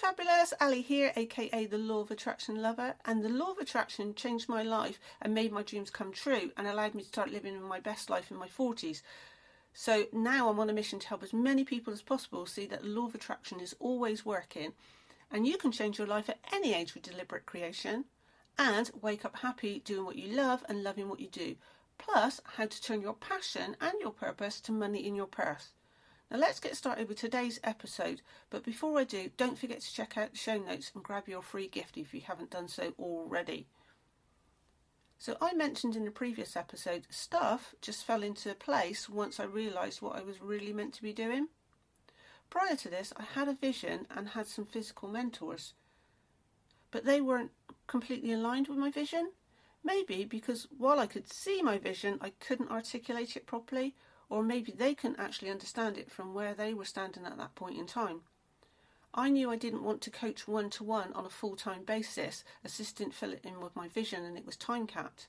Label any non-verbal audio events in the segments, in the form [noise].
fabulous, Ali here, aka the Law of Attraction Lover, and the Law of Attraction changed my life and made my dreams come true and allowed me to start living my best life in my 40s. So now I'm on a mission to help as many people as possible see that the Law of Attraction is always working and you can change your life at any age with deliberate creation and wake up happy doing what you love and loving what you do. Plus, how to turn your passion and your purpose to money in your purse. Now let's get started with today's episode, but before I do, don't forget to check out the show notes and grab your free gift if you haven't done so already. So I mentioned in the previous episode, stuff just fell into place once I realised what I was really meant to be doing. Prior to this, I had a vision and had some physical mentors, but they weren't completely aligned with my vision. Maybe because while I could see my vision, I couldn't articulate it properly or maybe they couldn't actually understand it from where they were standing at that point in time. I knew I didn't want to coach one to one on a full time basis, assistant fill it in with my vision, and it was time capped.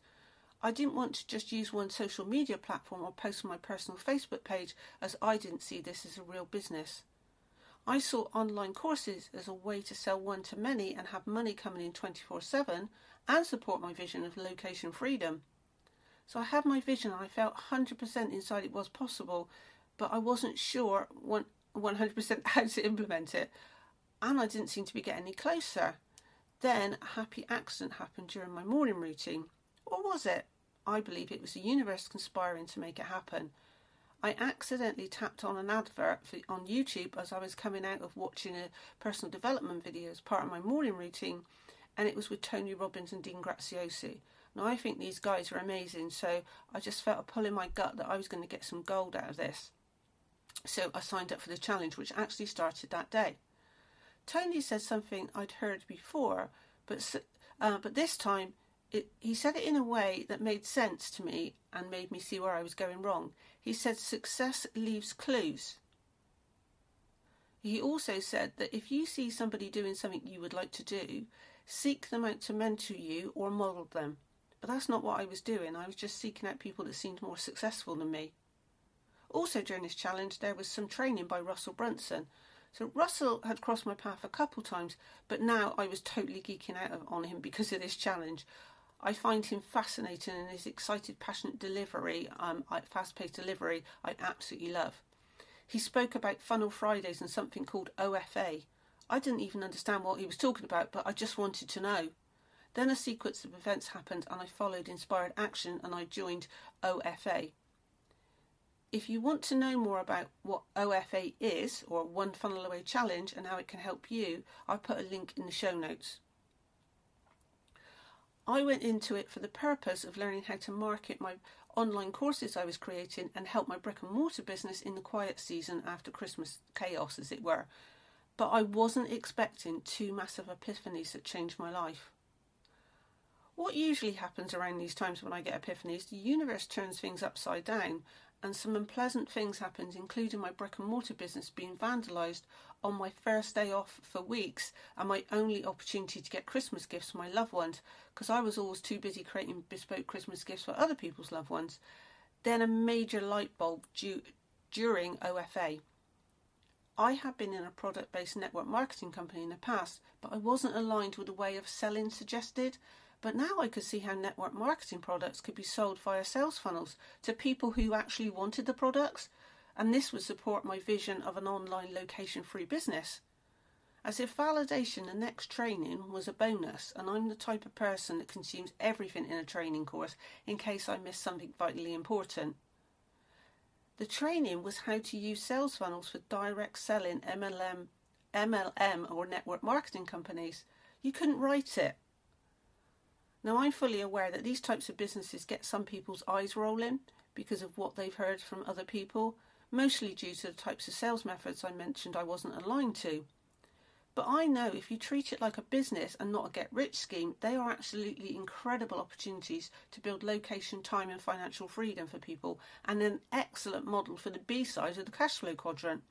I didn't want to just use one social media platform or post on my personal Facebook page, as I didn't see this as a real business. I saw online courses as a way to sell one to many and have money coming in 24 7 and support my vision of location freedom. So I had my vision and I felt 100% inside it was possible, but I wasn't sure 100% [laughs] how to implement it. And I didn't seem to be getting any closer. Then a happy accident happened during my morning routine. Or was it? I believe it was the universe conspiring to make it happen. I accidentally tapped on an advert on YouTube as I was coming out of watching a personal development video as part of my morning routine, and it was with Tony Robbins and Dean Graziosi. Now, I think these guys are amazing, so I just felt a pull in my gut that I was going to get some gold out of this. So I signed up for the challenge, which actually started that day. Tony said something I'd heard before, but uh, but this time it, he said it in a way that made sense to me and made me see where I was going wrong. He said success leaves clues. He also said that if you see somebody doing something you would like to do, seek them out to mentor you or model them. But that's not what I was doing. I was just seeking out people that seemed more successful than me. Also, during this challenge, there was some training by Russell Brunson. So, Russell had crossed my path a couple times, but now I was totally geeking out on him because of this challenge. I find him fascinating and his excited, passionate delivery, um, fast paced delivery, I absolutely love. He spoke about Funnel Fridays and something called OFA. I didn't even understand what he was talking about, but I just wanted to know. Then a sequence of events happened and I followed inspired action and I joined OFA. If you want to know more about what OFA is, or One Funnel Away Challenge, and how it can help you, I put a link in the show notes. I went into it for the purpose of learning how to market my online courses I was creating and help my brick and mortar business in the quiet season after Christmas chaos, as it were. But I wasn't expecting two massive epiphanies that changed my life. What usually happens around these times when I get epiphanies, the universe turns things upside down and some unpleasant things happened, including my brick and mortar business being vandalised on my first day off for weeks and my only opportunity to get Christmas gifts for my loved ones because I was always too busy creating bespoke Christmas gifts for other people's loved ones. Then a major light bulb due, during OFA. I had been in a product based network marketing company in the past, but I wasn't aligned with the way of selling suggested. But now I could see how network marketing products could be sold via sales funnels to people who actually wanted the products, and this would support my vision of an online location free business. As if validation and next training was a bonus, and I'm the type of person that consumes everything in a training course in case I miss something vitally important. The training was how to use sales funnels for direct selling MLM, MLM or network marketing companies. You couldn't write it. Now, I'm fully aware that these types of businesses get some people's eyes rolling because of what they've heard from other people, mostly due to the types of sales methods I mentioned I wasn't aligned to. But I know if you treat it like a business and not a get rich scheme, they are absolutely incredible opportunities to build location, time, and financial freedom for people, and an excellent model for the B side of the cash flow quadrant.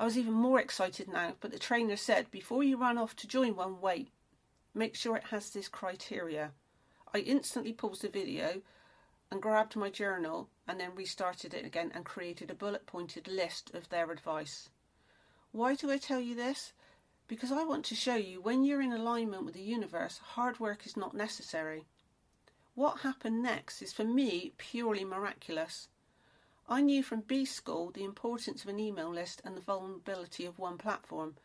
I was even more excited now, but the trainer said, before you run off to join one, wait make sure it has this criteria. I instantly paused the video and grabbed my journal and then restarted it again and created a bullet pointed list of their advice. Why do I tell you this? because I want to show you when you're in alignment with the universe, hard work is not necessary. What happened next is for me purely miraculous. I knew from B school the importance of an email list and the vulnerability of one platform,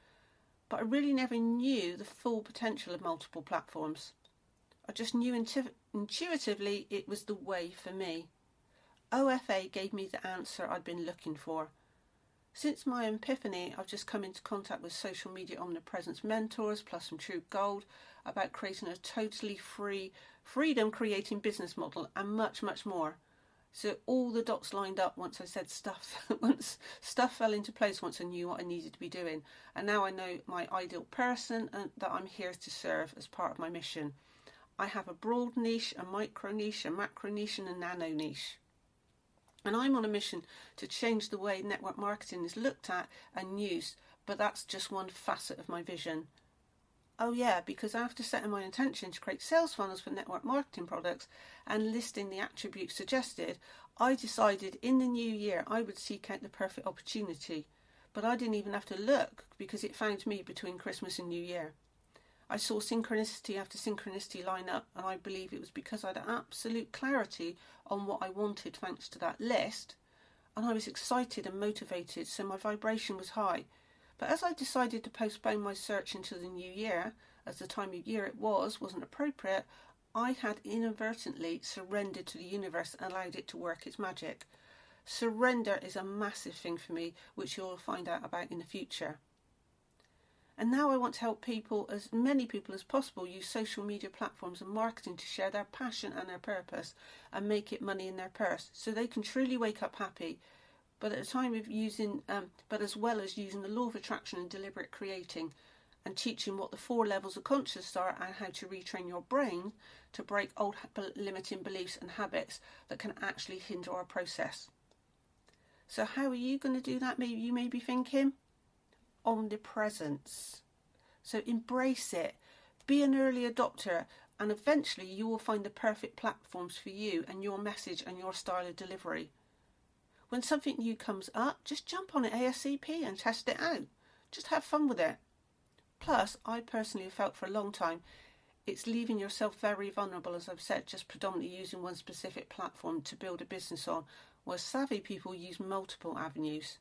but I really never knew the full potential of multiple platforms. I just knew intu- intuitively it was the way for me. OFA gave me the answer I'd been looking for. Since my epiphany, I've just come into contact with social media omnipresence mentors, plus some true gold, about creating a totally free, freedom creating business model, and much, much more. So all the dots lined up once I said stuff. [laughs] once stuff fell into place once I knew what I needed to be doing, and now I know my ideal person and that I'm here to serve as part of my mission. I have a broad niche, a micro niche, a macro niche, and a nano niche. And I'm on a mission to change the way network marketing is looked at and used, but that's just one facet of my vision. Oh, yeah, because after setting my intention to create sales funnels for network marketing products and listing the attributes suggested, I decided in the new year I would seek out the perfect opportunity. But I didn't even have to look because it found me between Christmas and New Year. I saw synchronicity after synchronicity line up, and I believe it was because I had absolute clarity on what I wanted thanks to that list, and I was excited and motivated, so my vibration was high but as I decided to postpone my search until the new year, as the time of year it was wasn't appropriate, I had inadvertently surrendered to the universe and allowed it to work its magic. Surrender is a massive thing for me, which you'll find out about in the future. And now I want to help people, as many people as possible, use social media platforms and marketing to share their passion and their purpose and make it money in their purse so they can truly wake up happy but at a time of using, um, but as well as using the law of attraction and deliberate creating, and teaching what the four levels of consciousness are and how to retrain your brain to break old limiting beliefs and habits that can actually hinder our process. So, how are you going to do that? Maybe you may be thinking omnipresence. So, embrace it, be an early adopter, and eventually you will find the perfect platforms for you and your message and your style of delivery. When something new comes up, just jump on it ASAP and test it out. Just have fun with it. Plus, I personally have felt for a long time it's leaving yourself very vulnerable, as I've said, just predominantly using one specific platform to build a business on, where savvy people use multiple avenues.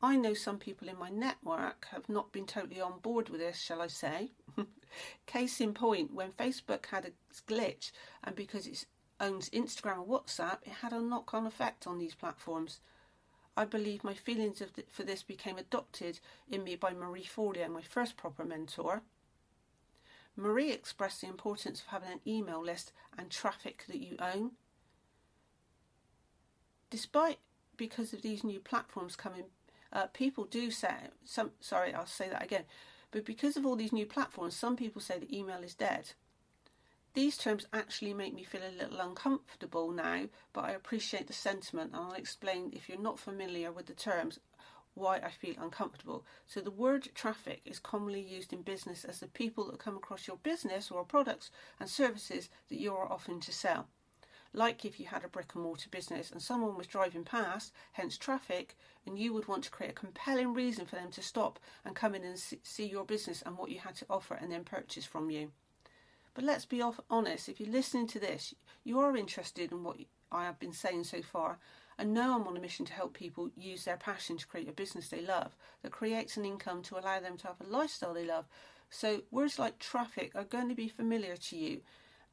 I know some people in my network have not been totally on board with this, shall I say. [laughs] Case in point, when Facebook had a glitch, and because it's owns Instagram and WhatsApp, it had a knock on effect on these platforms. I believe my feelings th- for this became adopted in me by Marie Forleo, my first proper mentor. Marie expressed the importance of having an email list and traffic that you own. Despite because of these new platforms coming, uh, people do say some. Sorry, I'll say that again. But because of all these new platforms, some people say that email is dead. These terms actually make me feel a little uncomfortable now, but I appreciate the sentiment and I'll explain if you're not familiar with the terms why I feel uncomfortable. So, the word traffic is commonly used in business as the people that come across your business or products and services that you are offering to sell. Like if you had a brick and mortar business and someone was driving past, hence traffic, and you would want to create a compelling reason for them to stop and come in and see your business and what you had to offer and then purchase from you. But let's be honest, if you're listening to this, you are interested in what I have been saying so far, and know I'm on a mission to help people use their passion to create a business they love that creates an income to allow them to have a lifestyle they love. So, words like traffic are going to be familiar to you,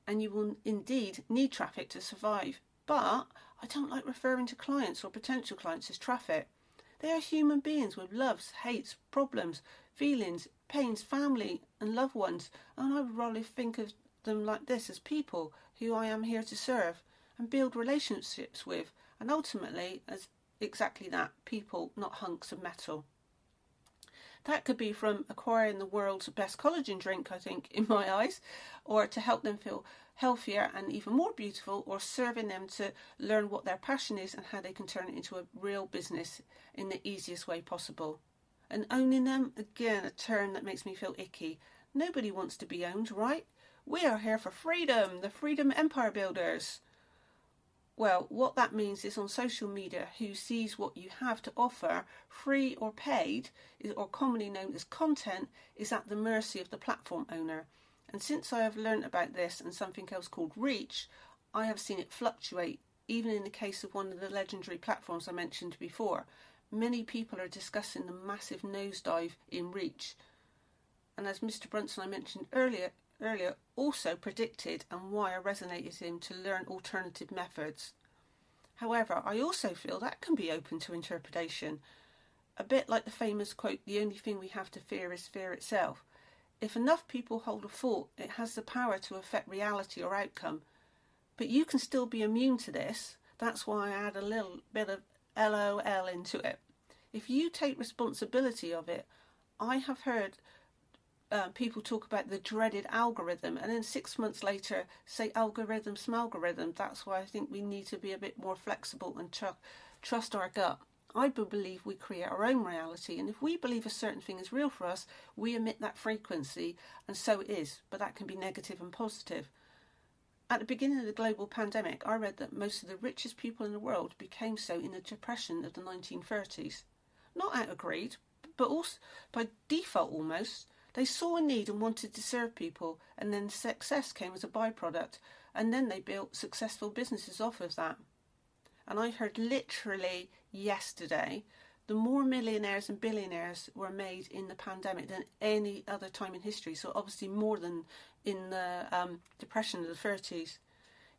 and you will indeed need traffic to survive. But I don't like referring to clients or potential clients as traffic. They are human beings with loves, hates, problems, feelings, pains, family, and loved ones, and I would rather think of them like this as people who I am here to serve and build relationships with, and ultimately as exactly that people, not hunks of metal. That could be from acquiring the world's best collagen drink, I think, in my eyes, or to help them feel healthier and even more beautiful, or serving them to learn what their passion is and how they can turn it into a real business in the easiest way possible. And owning them, again, a term that makes me feel icky. Nobody wants to be owned, right? We are here for freedom, the freedom empire builders. Well, what that means is on social media, who sees what you have to offer, free or paid, or commonly known as content, is at the mercy of the platform owner. And since I have learned about this and something else called reach, I have seen it fluctuate, even in the case of one of the legendary platforms I mentioned before. Many people are discussing the massive nosedive in reach. And as Mr. Brunson I mentioned earlier, earlier also predicted and why I resonated him to learn alternative methods. However, I also feel that can be open to interpretation. A bit like the famous quote, the only thing we have to fear is fear itself. If enough people hold a thought, it has the power to affect reality or outcome. But you can still be immune to this. That's why I add a little bit of LOL into it. If you take responsibility of it, I have heard uh, people talk about the dreaded algorithm and then six months later say algorithm algorithm. That's why I think we need to be a bit more flexible and tr- trust our gut. I believe we create our own reality, and if we believe a certain thing is real for us, we emit that frequency, and so it is, but that can be negative and positive. At the beginning of the global pandemic, I read that most of the richest people in the world became so in the depression of the 1930s. Not out of greed, but also by default almost. They saw a need and wanted to serve people, and then success came as a byproduct, and then they built successful businesses off of that. And I heard literally yesterday the more millionaires and billionaires were made in the pandemic than any other time in history. So, obviously, more than in the um, depression of the 30s.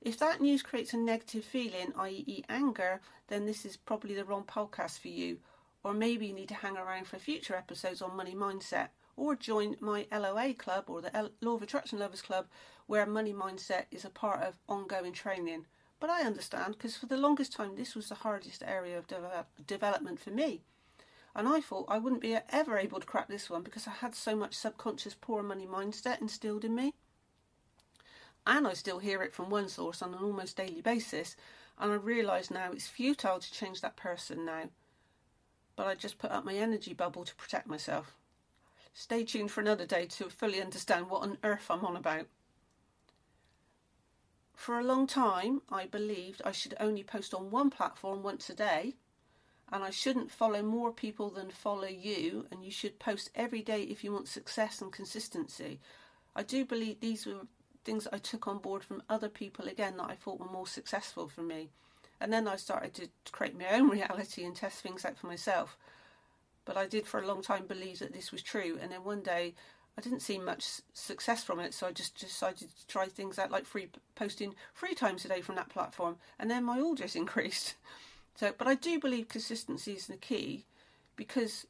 If that news creates a negative feeling, i.e., anger, then this is probably the wrong podcast for you. Or maybe you need to hang around for future episodes on money mindset, or join my LOA club or the Law of Attraction Lovers Club, where money mindset is a part of ongoing training. But I understand because for the longest time this was the hardest area of de- development for me. And I thought I wouldn't be ever able to crack this one because I had so much subconscious poor money mindset instilled in me. And I still hear it from one source on an almost daily basis. And I realise now it's futile to change that person now. But I just put up my energy bubble to protect myself. Stay tuned for another day to fully understand what on earth I'm on about. For a long time, I believed I should only post on one platform once a day, and I shouldn't follow more people than follow you, and you should post every day if you want success and consistency. I do believe these were things I took on board from other people again that I thought were more successful for me. And then I started to create my own [laughs] reality and test things out for myself. But I did for a long time believe that this was true, and then one day I didn't see much success from it, so I just decided to try things out like free posting three times a day from that platform, and then my orders [laughs] increased. So, but I do believe consistency is the key, because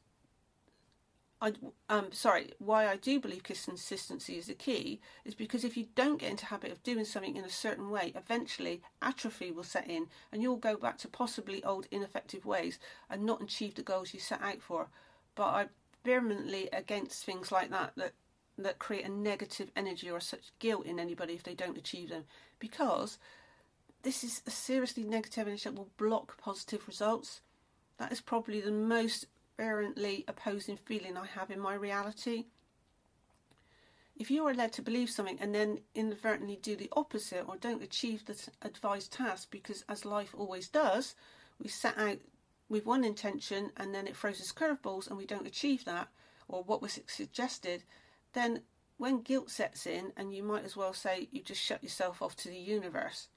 I um sorry why I do believe consistency is the key is because if you don't get into habit of doing something in a certain way, eventually atrophy will set in, and you'll go back to possibly old ineffective ways and not achieve the goals you set out for. But I vehemently against things like that that that create a negative energy or such guilt in anybody if they don't achieve them because this is a seriously negative energy that will block positive results. That is probably the most vehemently opposing feeling I have in my reality. If you are led to believe something and then inadvertently do the opposite or don't achieve the advised task, because as life always does, we set out with one intention and then it throws us curveballs and we don't achieve that or what was suggested, then when guilt sets in and you might as well say you just shut yourself off to the universe.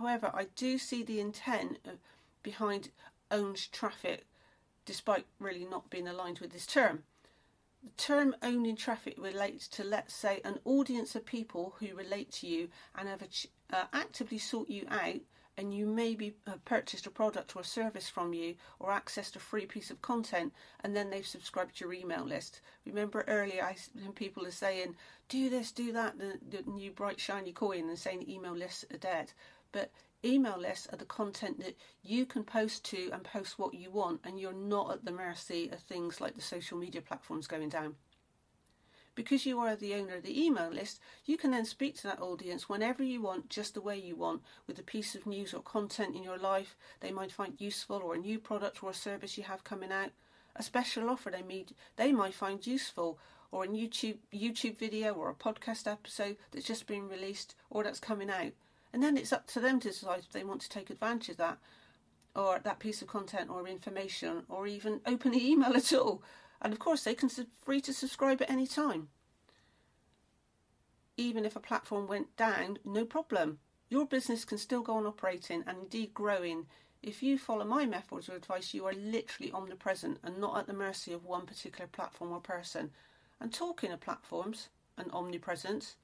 However, I do see the intent behind owned traffic despite really not being aligned with this term. The term owning traffic relates to, let's say, an audience of people who relate to you and have uh, actively sought you out and you maybe have purchased a product or a service from you or accessed a free piece of content and then they've subscribed to your email list. Remember earlier I, when people are saying, do this, do that, the, the new bright shiny coin and saying email lists are dead. But email lists are the content that you can post to and post what you want and you're not at the mercy of things like the social media platforms going down. Because you are the owner of the email list, you can then speak to that audience whenever you want, just the way you want, with a piece of news or content in your life they might find useful, or a new product or a service you have coming out, a special offer they meet they might find useful, or a YouTube YouTube video or a podcast episode that's just been released or that's coming out. And then it's up to them to decide if they want to take advantage of that or that piece of content or information or even open the email [laughs] at all. And of course, they can free to subscribe at any time. Even if a platform went down, no problem. Your business can still go on operating and indeed growing. If you follow my methods or advice, you are literally omnipresent and not at the mercy of one particular platform or person. And talking of platforms and omnipresence,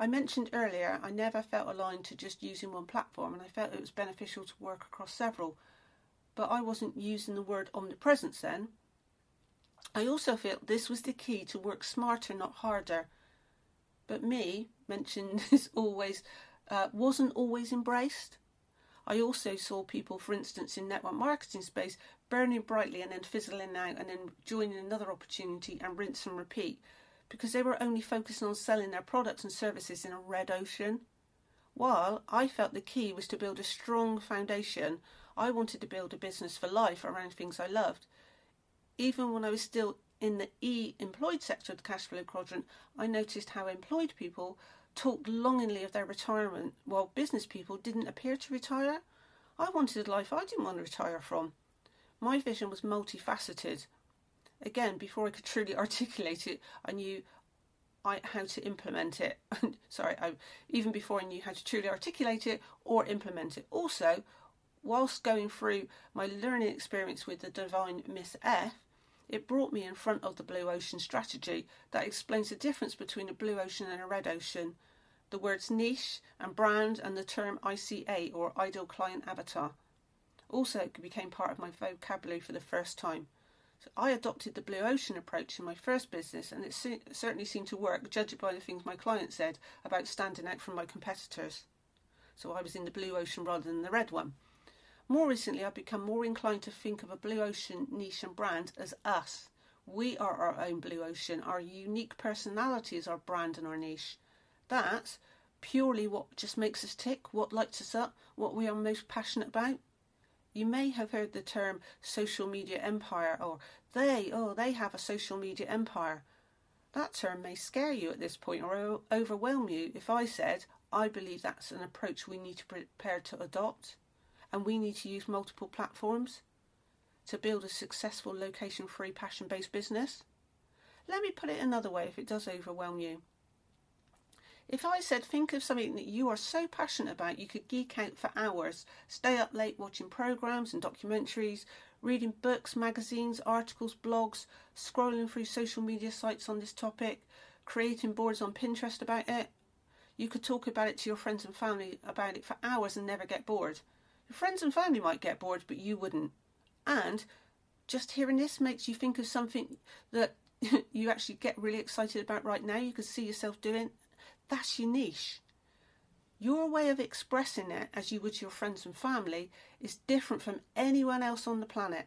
I mentioned earlier I never felt aligned to just using one platform and I felt it was beneficial to work across several. But I wasn't using the word omnipresence then. I also felt this was the key to work smarter, not harder. But me, mentioned [laughs] this always, uh, wasn't always embraced. I also saw people, for instance, in network marketing space, burning brightly and then fizzling out and then joining another opportunity and rinse and repeat because they were only focusing on selling their products and services in a red ocean. While I felt the key was to build a strong foundation, I wanted to build a business for life around things I loved. Even when I was still in the E employed sector of the cash flow quadrant, I noticed how employed people talked longingly of their retirement, while business people didn't appear to retire. I wanted a life I didn't want to retire from. My vision was multifaceted again, before I could truly [laughs] articulate it, I knew I, how to implement it. [laughs] Sorry, I, even before I knew how to truly articulate it or implement it. Also, whilst going through my learning experience with the divine Miss F, it brought me in front of the blue ocean strategy that explains the difference between a blue ocean and a red ocean, the words niche and brand, and the term ICA or ideal client avatar. Also, it became part of my vocabulary for the first time. So I adopted the blue ocean approach in my first business, and it certainly seemed to work, judging by the things my clients said about standing out from my competitors. So I was in the blue ocean rather than the red one. More recently, I've become more inclined to think of a blue ocean niche and brand as us. We are our own blue ocean. Our unique personality is our brand and our niche. That's purely what just makes us tick, what lights us up, what we are most passionate about. You may have heard the term social media empire or they, oh, they have a social media empire. That term may scare you at this point or overwhelm you if I said I believe that's an approach we need to prepare to adopt and we need to use multiple platforms to build a successful location free passion based business. Let me put it another way if it does overwhelm you. If I said, think of something that you are so passionate about, you could geek out for hours, stay up late watching programs and documentaries, reading books, magazines, articles, blogs, scrolling through social media sites on this topic, creating boards on Pinterest about it. You could talk about it to your friends and family about it for hours and never get bored. Your friends and family might get bored, but you wouldn't. And just hearing this makes you think of something that [laughs] you actually get really excited about right now, you could see yourself doing, that's your niche. Your way of expressing it, as you would to your friends and family, is different from anyone else on the planet.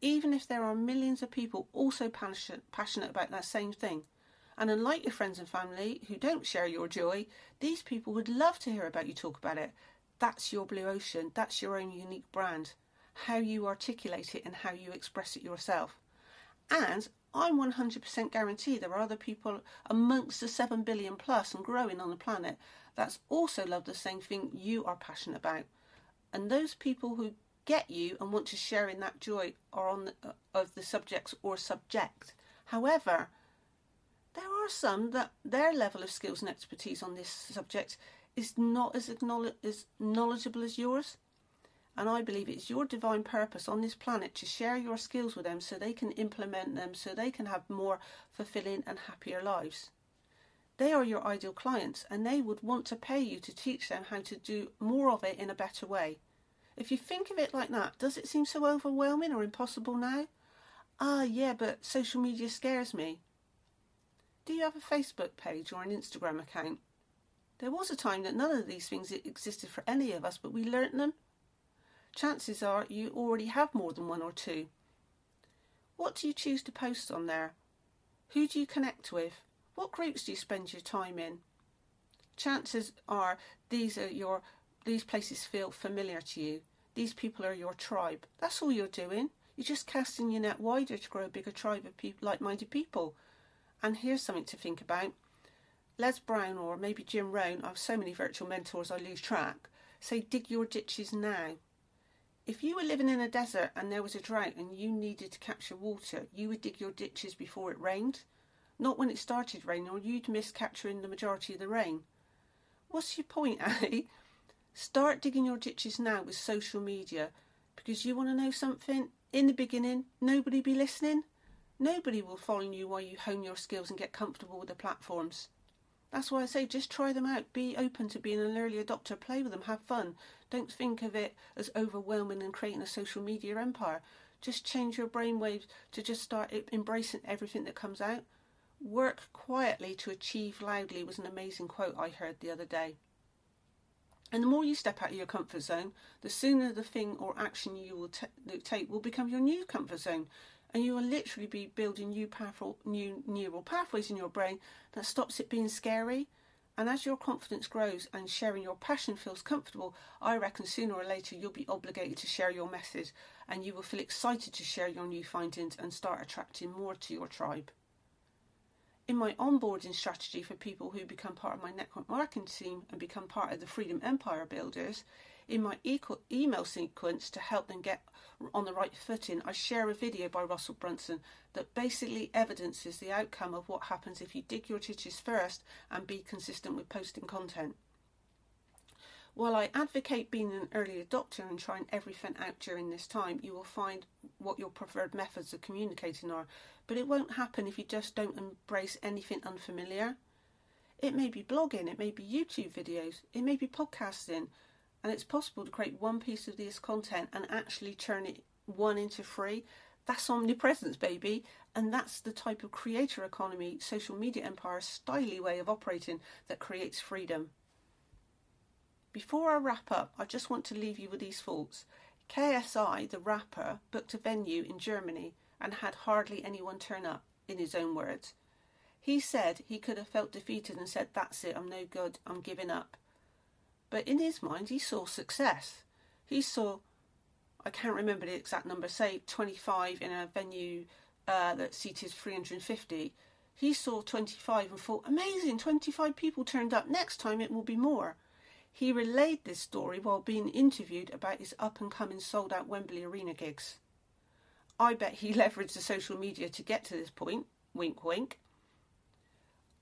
Even if there are millions of people also passionate about that same thing. And unlike your friends and family who don't share your joy, these people would love to hear about you talk about it. That's your blue ocean, that's your own unique brand. How you articulate it and how you express it yourself. And I'm 100% guaranteed there are other people amongst the 7 billion plus and growing on the planet that's also love the same thing you are passionate about. And those people who get you and want to share in that joy are on the, uh, of the subjects or subject. However, there are some that their level of skills and expertise on this subject is not as, as knowledgeable as yours. And I believe it's your divine purpose on this planet to share your skills with them so they can implement them, so they can have more fulfilling and happier lives. They are your ideal clients and they would want to pay you to teach them how to do more of it in a better way. If you think of it like that, does it seem so overwhelming or impossible now? Ah, yeah, but social media scares me. Do you have a Facebook page or an Instagram account? There was a time that none of these things existed for any of us, but we learnt them chances are you already have more than one or two. What do you choose to post on there? Who do you connect with? What groups do you spend your time in? Chances are these are your these places feel familiar to you. These people are your tribe. That's all you're doing. You're just casting your net wider to grow a bigger tribe of people like-minded people. And here's something to think about. Les Brown or maybe Jim Rohn, I have so many virtual mentors I lose track, say dig your ditches now. If you were living in a desert and there was a drought and you needed to capture water, you would dig your ditches before it rained. Not when it started raining, or you'd miss capturing the majority of the rain. What's your point, [laughs] eh? Start digging your ditches now with social media because you want to know something? In the beginning, nobody be listening. Nobody will follow you while you hone your skills and get comfortable with the platforms. That's why I say just try them out. Be open to being an early adopter. Play with them. Have fun. Don't think of it as overwhelming and creating a social media empire. Just change your brainwaves to just start embracing everything that comes out. Work quietly to achieve loudly was an amazing quote I heard the other day. And the more you step out of your comfort zone, the sooner the thing or action you will t- take will become your new comfort zone. And you will literally be building new, powerful, new neural pathways in your brain that stops it being scary. And as your confidence grows and sharing your passion feels comfortable, I reckon sooner or later you'll be obligated to share your message and you will feel excited to share your new findings and start attracting more to your tribe. In my onboarding strategy for people who become part of my network marketing team and become part of the Freedom Empire Builders, in my email sequence to help them get on the right footing, I share a video by Russell Brunson that basically evidences the outcome of what happens if you dig your ditches first and be consistent with posting content. While I advocate being an early adopter and trying everything out during this time, you will find what your preferred methods of communicating are, but it won't happen if you just don't embrace anything unfamiliar. It may be blogging, it may be YouTube videos, it may be podcasting, and it's possible to create one piece of this content and actually turn it one into three. That's omnipresence, baby, and that's the type of creator economy, social media empire, styly way of operating that creates freedom. Before I wrap up, I just want to leave you with these thoughts. KSI, the rapper, booked a venue in Germany and had hardly anyone turn up, in his own words. He said he could have felt defeated and said, That's it, I'm no good, I'm giving up. But in his mind, he saw success. He saw, I can't remember the exact number, say 25 in a venue uh, that seated 350. He saw 25 and thought, Amazing, 25 people turned up, next time it will be more. He relayed this story while being interviewed about his up and coming sold out Wembley Arena gigs. I bet he [laughs] leveraged the social media to get to this point. Wink, wink.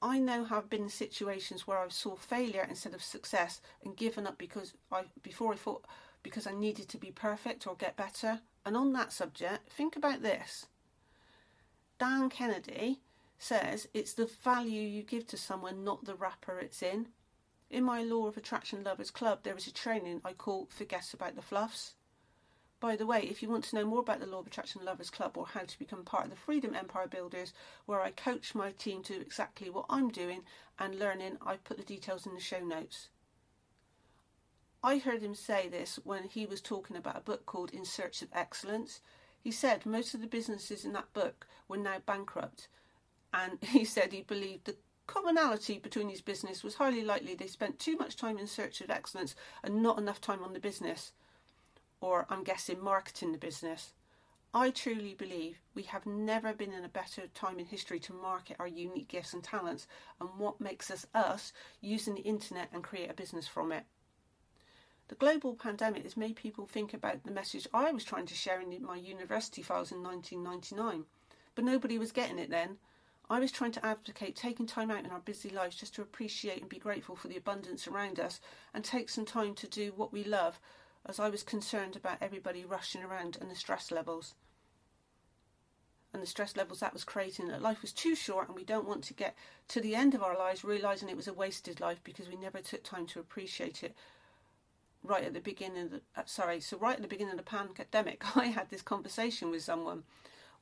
I know have been in situations where I saw failure instead of success and given up because I before I thought because I needed to be perfect or get better. And on that subject, think about this. Dan Kennedy says it's the value you give to someone, not the wrapper it's in. In my Law of Attraction Lovers Club, there is a training I call Forget About the Fluffs. By the way, if you want to know more about the Law of Attraction Lovers Club or how to become part of the Freedom Empire Builders, where I coach my team to exactly what I'm doing and learning, I've put the details in the show notes. I heard him say this when he was talking about a book called In Search of Excellence. He said most of the businesses in that book were now bankrupt, and [laughs] he said he believed the commonality between his business was highly likely they spent too much time in search of excellence and not enough time on the business, or I'm guessing marketing the business. I truly believe we have never been in a better time in history to market our unique gifts and talents and what makes us us using the internet and create a business from it. The global pandemic has made people think about the message I was trying to share in my university files in 1999, but nobody was getting it then I was trying to advocate taking time out in our busy lives just to appreciate and be grateful for the abundance around us and take some time to do what we love, as I was concerned about everybody rushing around and the stress levels. And the stress levels that was creating that life was too short and we don't want to get to the end of our lives realizing it was a wasted life because we never took time to appreciate it right at the beginning of the, uh, sorry so right at the beginning of the pandemic [laughs] i had this conversation with someone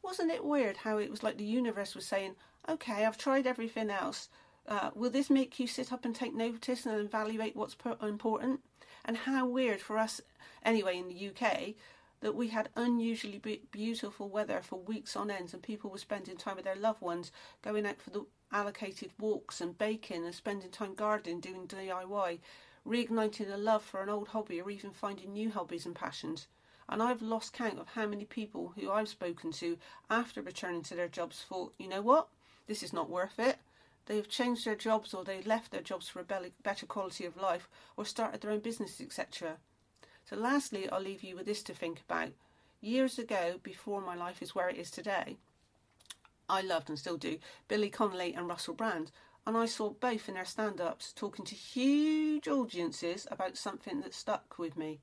wasn't it weird how it was like the universe was saying, okay, I've tried everything else. Uh, will this make you sit up and take notice and evaluate what's important? And how weird for us, anyway, in the UK, that we had unusually be- beautiful weather for weeks on end and people were spending time with their loved ones, going out for the allocated walks and baking and spending time gardening, doing DIY, reigniting a love for an old hobby or even finding new hobbies and passions and I've lost count of how many people who I've spoken to after returning to their jobs thought, you know what, this is not worth it. They have changed their jobs or they left their jobs for a better quality of life or started their own business, etc. So, lastly, I'll leave you with this to think about. Years ago, before my life is where it is today, I loved and still do Billy Connolly and Russell Brand, and I saw both in their stand ups talking to huge audiences about something that stuck with me.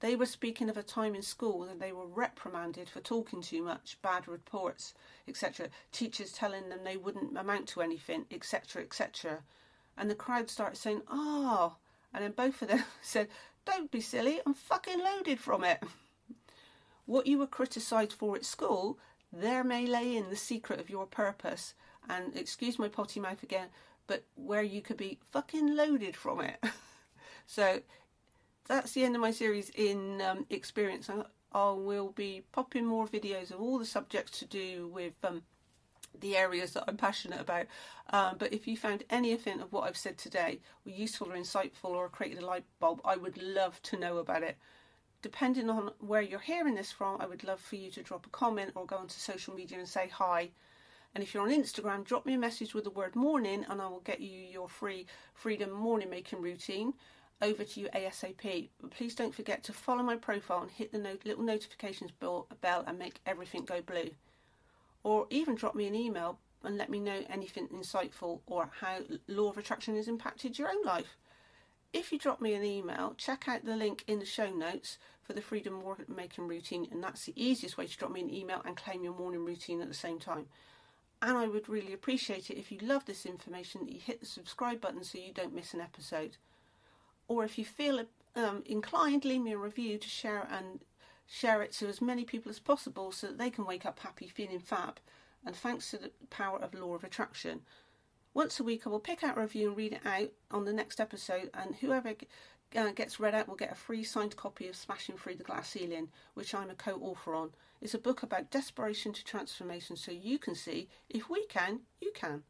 They were speaking of a time in school when they were reprimanded for talking too much, bad reports, etc. Teachers telling them they wouldn't amount to anything, etc., etc. And the crowd started saying, "Oh," and then both of them [laughs] said, "Don't be silly, I'm fucking loaded from it." what you were criticised for at school, there may lay in the secret of your purpose. And excuse my potty mouth again, but where you could be fucking loaded from it. [laughs] so that's the end of my series in um, experience. I will be popping more videos of all the subjects to do with um, the areas that I'm passionate about. Um, but if you found anything of what I've said today useful or insightful or created a light bulb, I would love to know about it. Depending on where you're hearing this from, I would love for you to drop a comment or go onto social media and say hi. And if you're on Instagram, drop me a message with the word morning and I will get you your free freedom morning making routine over to you ASAP. But please don't forget to follow my profile and hit the no- little notifications bell, and make everything go blue. Or even drop me an email and let me know anything insightful or how law of attraction has impacted your own life. If you drop me an email, check out the link in the show notes for the Freedom Making routine, and that's the easiest way to drop me an email and claim your morning routine at the same time. And I would really appreciate it if you love this information that you hit the subscribe button so you don't miss an episode or if you feel um, inclined, leave me a review to share and share it to as many people as possible so that they can wake up happy, feeling fab. And thanks to the power of law of attraction. Once a week, I will pick out a review and read it out on the next episode, and whoever uh, gets read out will get a free signed copy of Smashing Through the Glass Ceiling, which I'm a co author on. It's a book about desperation to transformation, so you can see if we can, you can.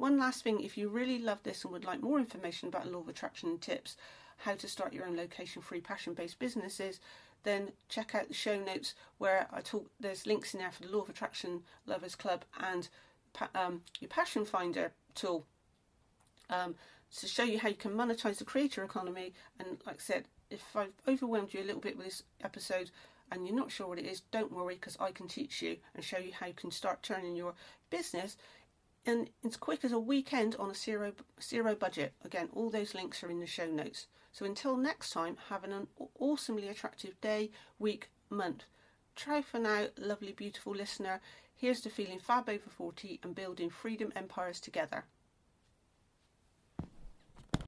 One last thing if you really love this and would like more information about law of attraction and tips, how to start your own location free passion based businesses, then check out the show notes where I talk. There's links in there for the Law of Attraction Lovers Club and um, your Passion Finder tool um, to show you how you can monetize the creator economy. And like I said, if I've overwhelmed you a little bit with this episode and you're not sure what it is, don't worry because I can teach you and show you how you can start turning your business and as quick as a weekend on a zero zero budget. Again, all those links are in the show notes. So until next time, have an awesomely attractive day, week, month. Try for now, lovely, beautiful listener. Here's to feeling fab over 40 and building freedom empires together.